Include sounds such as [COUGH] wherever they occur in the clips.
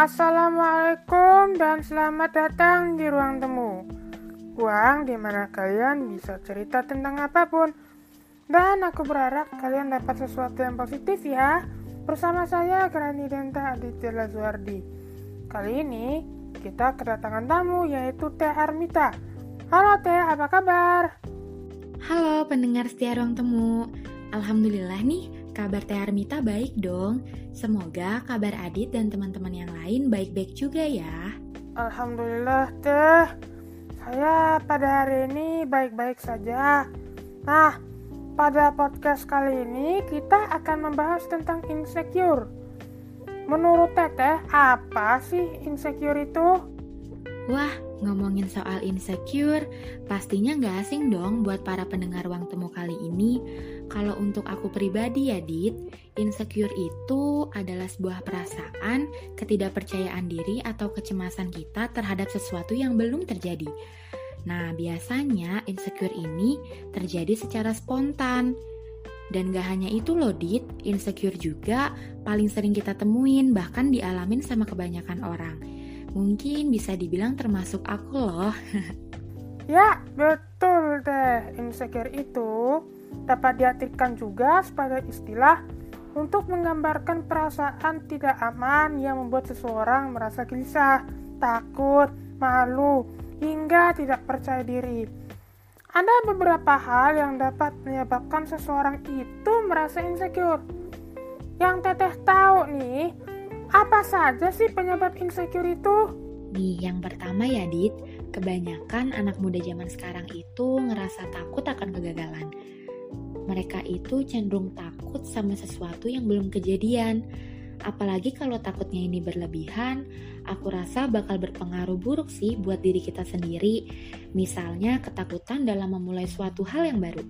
Assalamualaikum dan selamat datang di ruang temu. Ruang di mana kalian bisa cerita tentang apa pun. Dan aku berharap kalian dapat sesuatu yang positif ya. Bersama saya Grani Denta Aditya Lazuardi. Kali ini kita kedatangan tamu yaitu Teh Armita. Halo Teh, apa kabar? Halo pendengar setia ruang temu. Alhamdulillah nih, kabar Teh Armita baik dong. Semoga kabar Adit dan teman-teman yang lain baik-baik juga ya. Alhamdulillah Teh. Saya pada hari ini baik-baik saja. Nah, pada podcast kali ini kita akan membahas tentang insecure. Menurut Teteh, apa sih insecure itu? Wah, ngomongin soal insecure, pastinya nggak asing dong buat para pendengar ruang temu kali ini. Kalau untuk aku pribadi ya, Dit, insecure itu adalah sebuah perasaan ketidakpercayaan diri atau kecemasan kita terhadap sesuatu yang belum terjadi. Nah, biasanya insecure ini terjadi secara spontan. Dan gak hanya itu loh, Dit, insecure juga paling sering kita temuin, bahkan dialamin sama kebanyakan orang. Mungkin bisa dibilang termasuk aku loh. [LAUGHS] ya, betul deh. Insecure itu dapat diartikan juga sebagai istilah untuk menggambarkan perasaan tidak aman yang membuat seseorang merasa gelisah, takut, malu, hingga tidak percaya diri. Ada beberapa hal yang dapat menyebabkan seseorang itu merasa insecure. Yang teteh tahu nih, apa saja sih penyebab insecure itu? Nih, yang pertama ya, Dit, kebanyakan anak muda zaman sekarang itu ngerasa takut akan kegagalan mereka itu cenderung takut sama sesuatu yang belum kejadian. Apalagi kalau takutnya ini berlebihan, aku rasa bakal berpengaruh buruk sih buat diri kita sendiri. Misalnya ketakutan dalam memulai suatu hal yang baru.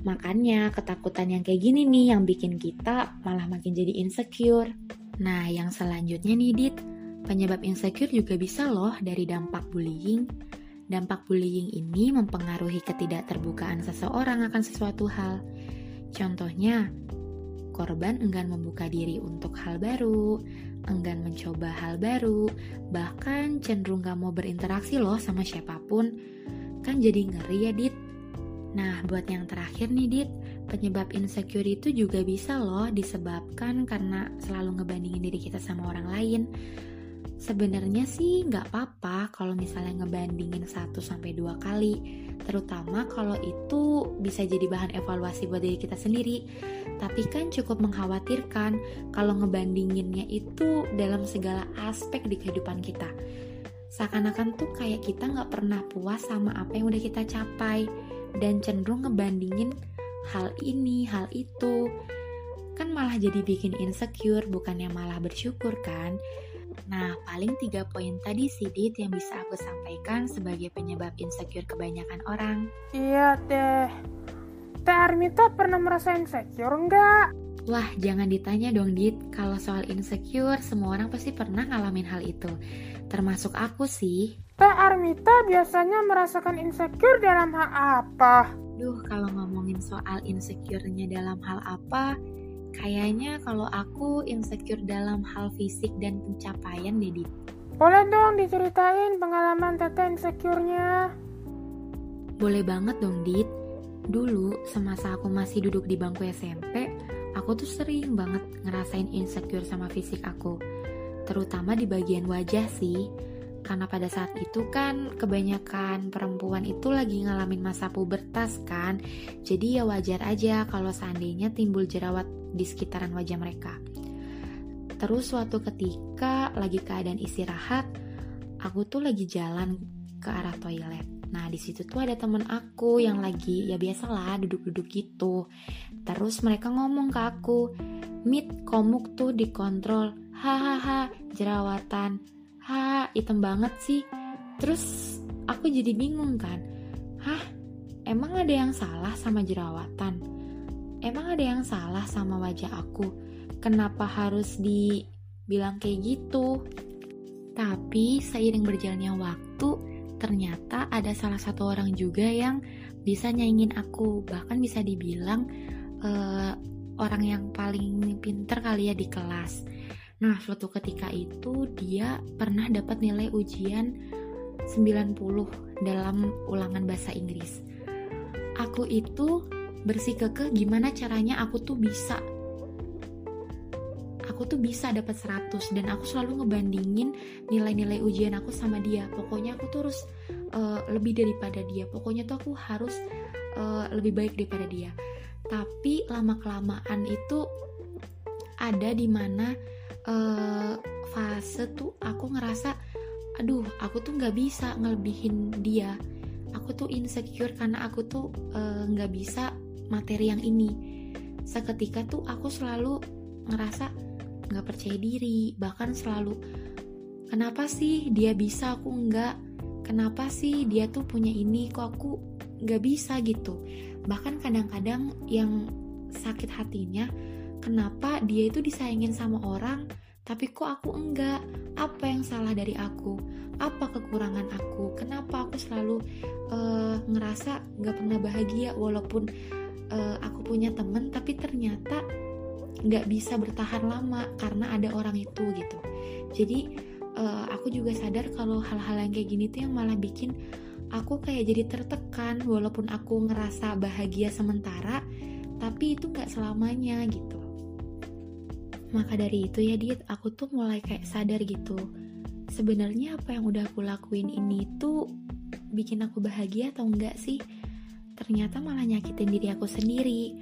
Makanya ketakutan yang kayak gini nih yang bikin kita malah makin jadi insecure. Nah, yang selanjutnya nih Dit, penyebab insecure juga bisa loh dari dampak bullying. Dampak bullying ini mempengaruhi ketidakterbukaan seseorang akan sesuatu hal. Contohnya, korban enggan membuka diri untuk hal baru, enggan mencoba hal baru, bahkan cenderung gak mau berinteraksi loh sama siapa pun. Kan jadi ngeri ya, Dit? Nah, buat yang terakhir nih, Dit, penyebab insecure itu juga bisa loh disebabkan karena selalu ngebandingin diri kita sama orang lain Sebenarnya sih nggak apa-apa kalau misalnya ngebandingin 1 sampai dua kali, terutama kalau itu bisa jadi bahan evaluasi buat diri kita sendiri. Tapi kan cukup mengkhawatirkan kalau ngebandinginnya itu dalam segala aspek di kehidupan kita. Seakan-akan tuh kayak kita nggak pernah puas sama apa yang udah kita capai dan cenderung ngebandingin hal ini, hal itu. Kan malah jadi bikin insecure, bukannya malah bersyukur kan? Nah, paling tiga poin tadi sih Dit yang bisa aku sampaikan sebagai penyebab insecure kebanyakan orang. Iya deh. Teh Armita pernah merasa insecure enggak? Wah, jangan ditanya dong Dit. Kalau soal insecure, semua orang pasti pernah ngalamin hal itu. Termasuk aku sih. Teh Armita biasanya merasakan insecure dalam hal apa? Duh, kalau ngomongin soal insecure-nya dalam hal apa, Kayaknya kalau aku insecure dalam hal fisik dan pencapaian deh, Boleh dong diceritain pengalaman Tete insecure-nya. Boleh banget dong, Dit. Dulu, semasa aku masih duduk di bangku SMP, aku tuh sering banget ngerasain insecure sama fisik aku. Terutama di bagian wajah sih. Karena pada saat itu kan kebanyakan perempuan itu lagi ngalamin masa pubertas kan. Jadi ya wajar aja kalau seandainya timbul jerawat di sekitaran wajah mereka. Terus suatu ketika lagi keadaan istirahat, aku tuh lagi jalan ke arah toilet. Nah di situ tuh ada temen aku yang lagi ya biasalah duduk-duduk gitu. Terus mereka ngomong ke aku, Mit komuk tuh dikontrol, hahaha jerawatan, ha hitam banget sih. Terus aku jadi bingung kan, hah emang ada yang salah sama jerawatan? emang ada yang salah sama wajah aku? Kenapa harus dibilang kayak gitu? Tapi seiring berjalannya waktu, ternyata ada salah satu orang juga yang bisa nyaingin aku, bahkan bisa dibilang uh, orang yang paling pinter kali ya di kelas. Nah, suatu ketika itu dia pernah dapat nilai ujian 90 dalam ulangan bahasa Inggris. Aku itu bersikukuh gimana caranya aku tuh bisa aku tuh bisa dapat 100 dan aku selalu ngebandingin nilai-nilai ujian aku sama dia. Pokoknya aku tuh harus uh, lebih daripada dia. Pokoknya tuh aku harus uh, lebih baik daripada dia. Tapi lama kelamaan itu ada di mana uh, fase tuh aku ngerasa aduh aku tuh nggak bisa ngelebihin dia. Aku tuh insecure karena aku tuh nggak uh, bisa materi yang ini. Seketika tuh aku selalu ngerasa nggak percaya diri bahkan selalu kenapa sih dia bisa aku nggak? Kenapa sih dia tuh punya ini kok aku nggak bisa? gitu. Bahkan kadang-kadang yang sakit hatinya kenapa dia itu disayangin sama orang tapi kok aku enggak? Apa yang salah dari aku? Apa kekurangan aku? Kenapa aku selalu uh, ngerasa nggak pernah bahagia walaupun uh, aku punya temen tapi ternyata nggak bisa bertahan lama karena ada orang itu gitu. Jadi uh, aku juga sadar kalau hal-hal yang kayak gini tuh yang malah bikin aku kayak jadi tertekan walaupun aku ngerasa bahagia sementara tapi itu nggak selamanya gitu maka dari itu ya Dit, aku tuh mulai kayak sadar gitu. Sebenarnya apa yang udah aku lakuin ini tuh bikin aku bahagia atau enggak sih? Ternyata malah nyakitin diri aku sendiri.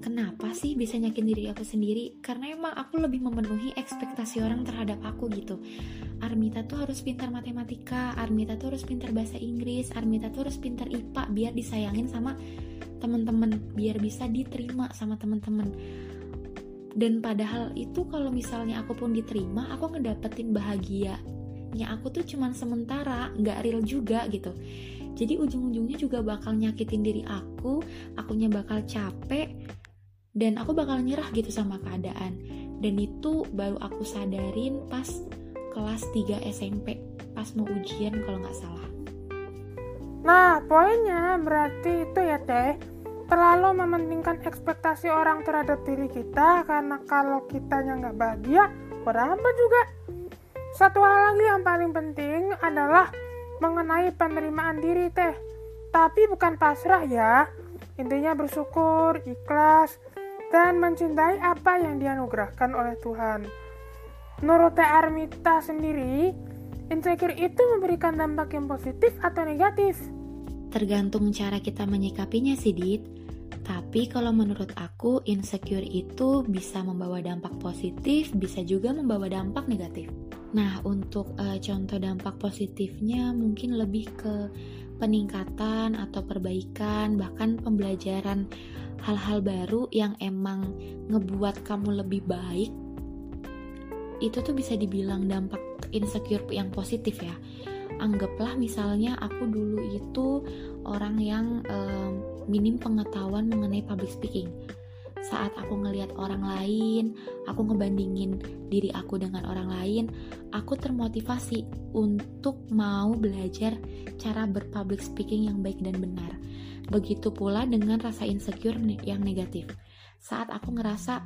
Kenapa sih bisa nyakitin diri aku sendiri? Karena emang aku lebih memenuhi ekspektasi orang terhadap aku gitu. Armita tuh harus pintar matematika, Armita tuh harus pintar bahasa Inggris, Armita tuh harus pintar IPA biar disayangin sama temen-temen, biar bisa diterima sama temen-temen dan padahal itu kalau misalnya aku pun diterima aku ngedapetin bahagia ya aku tuh cuman sementara nggak real juga gitu. Jadi ujung-ujungnya juga bakal nyakitin diri aku akunya bakal capek dan aku bakal nyerah gitu sama keadaan. Dan itu baru aku sadarin pas kelas 3 SMP pas mau ujian kalau nggak salah. Nah poinnya berarti itu ya teh terlalu mementingkan ekspektasi orang terhadap diri kita karena kalau kitanya nggak bahagia berapa juga? Satu hal lagi yang paling penting adalah mengenai penerimaan diri teh. Tapi bukan pasrah ya. Intinya bersyukur ikhlas dan mencintai apa yang dianugerahkan oleh Tuhan. Menurut Teh Armita sendiri insecure itu memberikan dampak yang positif atau negatif tergantung cara kita menyikapinya sih Dit tapi kalau menurut aku insecure itu bisa membawa dampak positif, bisa juga membawa dampak negatif. Nah, untuk uh, contoh dampak positifnya mungkin lebih ke peningkatan atau perbaikan, bahkan pembelajaran hal-hal baru yang emang ngebuat kamu lebih baik. Itu tuh bisa dibilang dampak insecure yang positif ya. Anggaplah misalnya aku dulu itu orang yang um, minim pengetahuan mengenai public speaking. Saat aku ngelihat orang lain, aku ngebandingin diri aku dengan orang lain, aku termotivasi untuk mau belajar cara berpublic speaking yang baik dan benar. Begitu pula dengan rasa insecure yang negatif. Saat aku ngerasa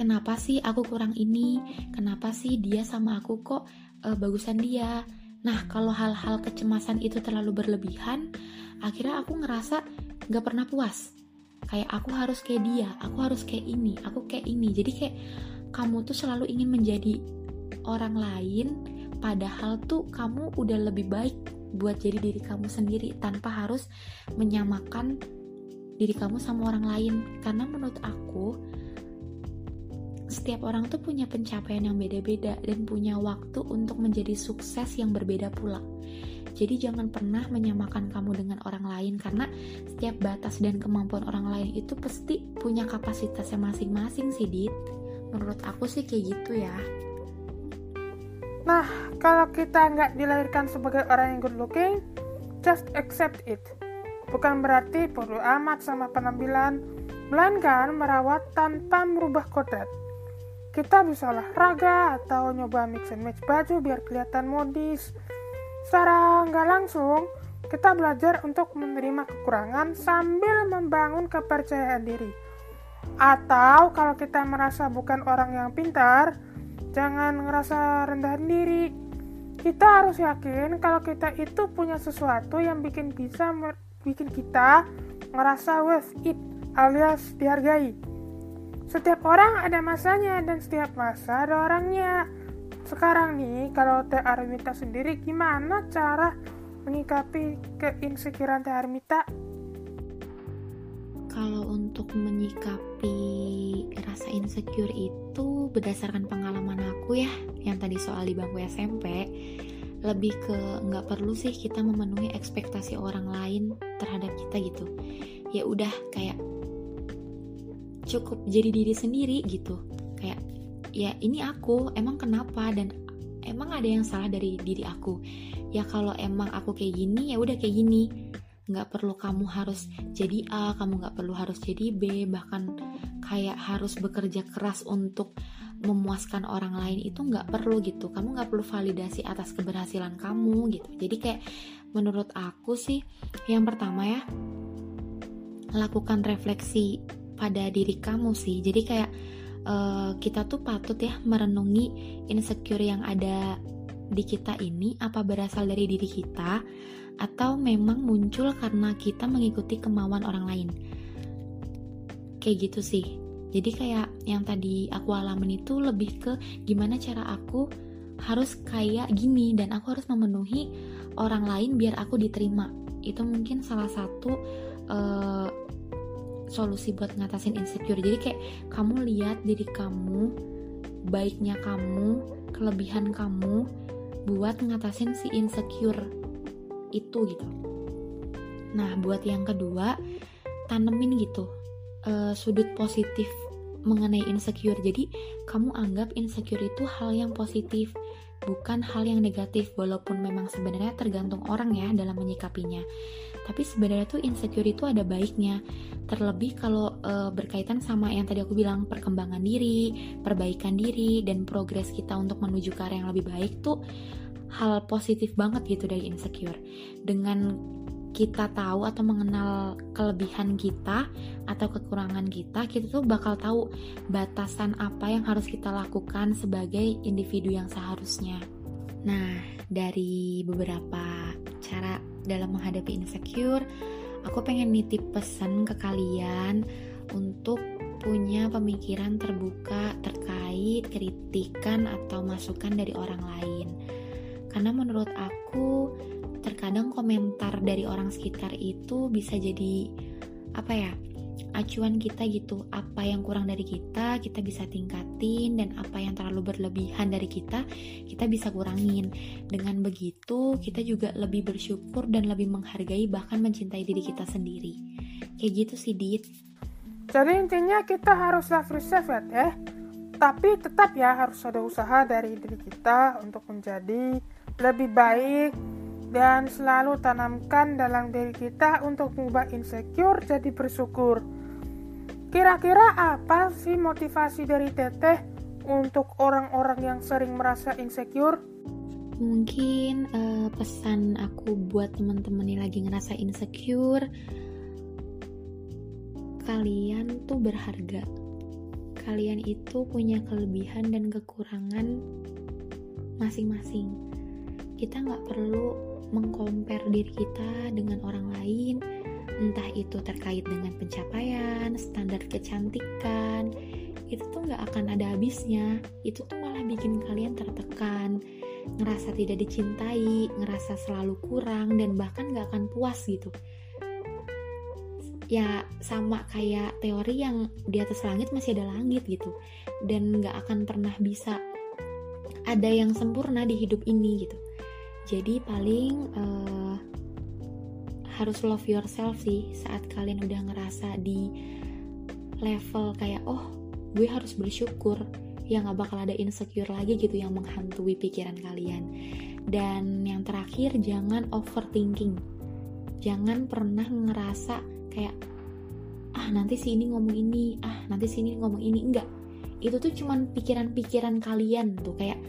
kenapa sih aku kurang ini? Kenapa sih dia sama aku kok uh, bagusan dia? Nah, kalau hal-hal kecemasan itu terlalu berlebihan, akhirnya aku ngerasa gak pernah puas. Kayak aku harus kayak dia, aku harus kayak ini, aku kayak ini. Jadi kayak kamu tuh selalu ingin menjadi orang lain, padahal tuh kamu udah lebih baik buat jadi diri kamu sendiri tanpa harus menyamakan diri kamu sama orang lain. Karena menurut aku, setiap orang tuh punya pencapaian yang beda-beda dan punya waktu untuk menjadi sukses yang berbeda pula. Jadi jangan pernah menyamakan kamu dengan orang lain karena setiap batas dan kemampuan orang lain itu pasti punya kapasitasnya masing-masing sih, Dit. Menurut aku sih kayak gitu ya. Nah, kalau kita nggak dilahirkan sebagai orang yang good looking, just accept it. Bukan berarti perlu amat sama penampilan, melainkan merawat tanpa merubah kodrat. Kita bisa olahraga atau nyoba mix and match baju biar kelihatan modis. Secara nggak langsung, kita belajar untuk menerima kekurangan sambil membangun kepercayaan diri. Atau kalau kita merasa bukan orang yang pintar, jangan ngerasa rendah diri. Kita harus yakin kalau kita itu punya sesuatu yang bikin bisa bikin kita ngerasa worth it alias dihargai. Setiap orang ada masanya dan setiap masa ada orangnya. Sekarang nih, kalau Teh Armita sendiri gimana cara menyikapi keinsecurean Teh Armita? Kalau untuk menyikapi rasa insecure itu berdasarkan pengalaman aku ya, yang tadi soal di bangku SMP, lebih ke nggak perlu sih kita memenuhi ekspektasi orang lain terhadap kita gitu. Ya udah kayak cukup jadi diri sendiri gitu. Kayak ya ini aku, emang kenapa dan emang ada yang salah dari diri aku. Ya kalau emang aku kayak gini ya udah kayak gini nggak perlu kamu harus jadi A, kamu nggak perlu harus jadi B, bahkan kayak harus bekerja keras untuk memuaskan orang lain itu nggak perlu gitu. Kamu nggak perlu validasi atas keberhasilan kamu gitu. Jadi kayak menurut aku sih yang pertama ya lakukan refleksi pada diri kamu sih. Jadi kayak uh, kita tuh patut ya merenungi insecure yang ada di kita ini apa berasal dari diri kita atau memang muncul karena kita mengikuti kemauan orang lain. Kayak gitu sih. Jadi kayak yang tadi aku alamin itu lebih ke gimana cara aku harus kayak gini dan aku harus memenuhi orang lain biar aku diterima. Itu mungkin salah satu uh, solusi buat ngatasin insecure. Jadi kayak kamu lihat diri kamu, baiknya kamu, kelebihan kamu buat ngatasin si insecure itu gitu. Nah buat yang kedua tanemin gitu uh, sudut positif mengenai insecure. Jadi kamu anggap insecure itu hal yang positif bukan hal yang negatif walaupun memang sebenarnya tergantung orang ya dalam menyikapinya tapi sebenarnya tuh insecure itu ada baiknya terlebih kalau e, berkaitan sama yang tadi aku bilang perkembangan diri perbaikan diri dan progres kita untuk menuju ke arah yang lebih baik tuh hal positif banget gitu dari insecure dengan kita tahu atau mengenal kelebihan kita atau kekurangan kita, kita tuh bakal tahu batasan apa yang harus kita lakukan sebagai individu yang seharusnya. Nah, dari beberapa cara dalam menghadapi insecure, aku pengen nitip pesan ke kalian untuk punya pemikiran terbuka terkait kritikan atau masukan dari orang lain. Karena menurut aku terkadang komentar dari orang sekitar itu bisa jadi apa ya acuan kita gitu apa yang kurang dari kita kita bisa tingkatin dan apa yang terlalu berlebihan dari kita kita bisa kurangin. Dengan begitu kita juga lebih bersyukur dan lebih menghargai bahkan mencintai diri kita sendiri. Kayak gitu sih Dit. Jadi intinya kita harus love yourself ya. Teh tapi tetap ya harus ada usaha dari diri kita untuk menjadi lebih baik dan selalu tanamkan dalam diri kita untuk mengubah insecure jadi bersyukur. Kira-kira apa sih motivasi dari Teteh untuk orang-orang yang sering merasa insecure? Mungkin uh, pesan aku buat teman-teman yang lagi ngerasa insecure, kalian tuh berharga. Kalian itu punya kelebihan dan kekurangan masing-masing kita nggak perlu mengkompar diri kita dengan orang lain entah itu terkait dengan pencapaian, standar kecantikan, itu tuh nggak akan ada habisnya. Itu tuh malah bikin kalian tertekan, ngerasa tidak dicintai, ngerasa selalu kurang, dan bahkan nggak akan puas gitu. Ya sama kayak teori yang di atas langit masih ada langit gitu, dan nggak akan pernah bisa ada yang sempurna di hidup ini gitu jadi paling uh, harus love yourself sih saat kalian udah ngerasa di level kayak oh gue harus bersyukur ya nggak bakal ada insecure lagi gitu yang menghantui pikiran kalian. Dan yang terakhir jangan overthinking. Jangan pernah ngerasa kayak ah nanti si ini ngomong ini ah nanti si ini ngomong ini. Enggak itu tuh cuman pikiran-pikiran kalian tuh kayak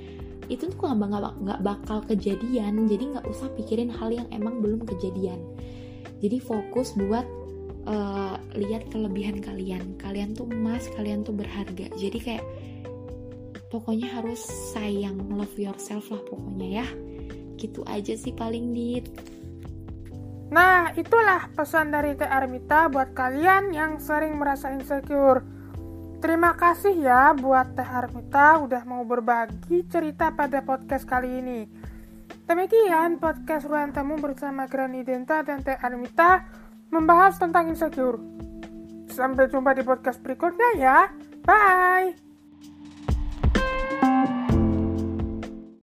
itu tuh nggak nggak bakal kejadian. Jadi nggak usah pikirin hal yang emang belum kejadian. Jadi fokus buat uh, lihat kelebihan kalian. Kalian tuh emas kalian tuh berharga. Jadi kayak pokoknya harus sayang love yourself lah pokoknya ya. Gitu aja sih paling dit. Nah, itulah pesan dari Teh Armita buat kalian yang sering merasa insecure. Terima kasih ya buat Teh Armita udah mau berbagi cerita pada podcast kali ini. Demikian podcast Ruang Tamu bersama Granny Denta dan Teh Armita membahas tentang insecure. Sampai jumpa di podcast berikutnya ya. Bye.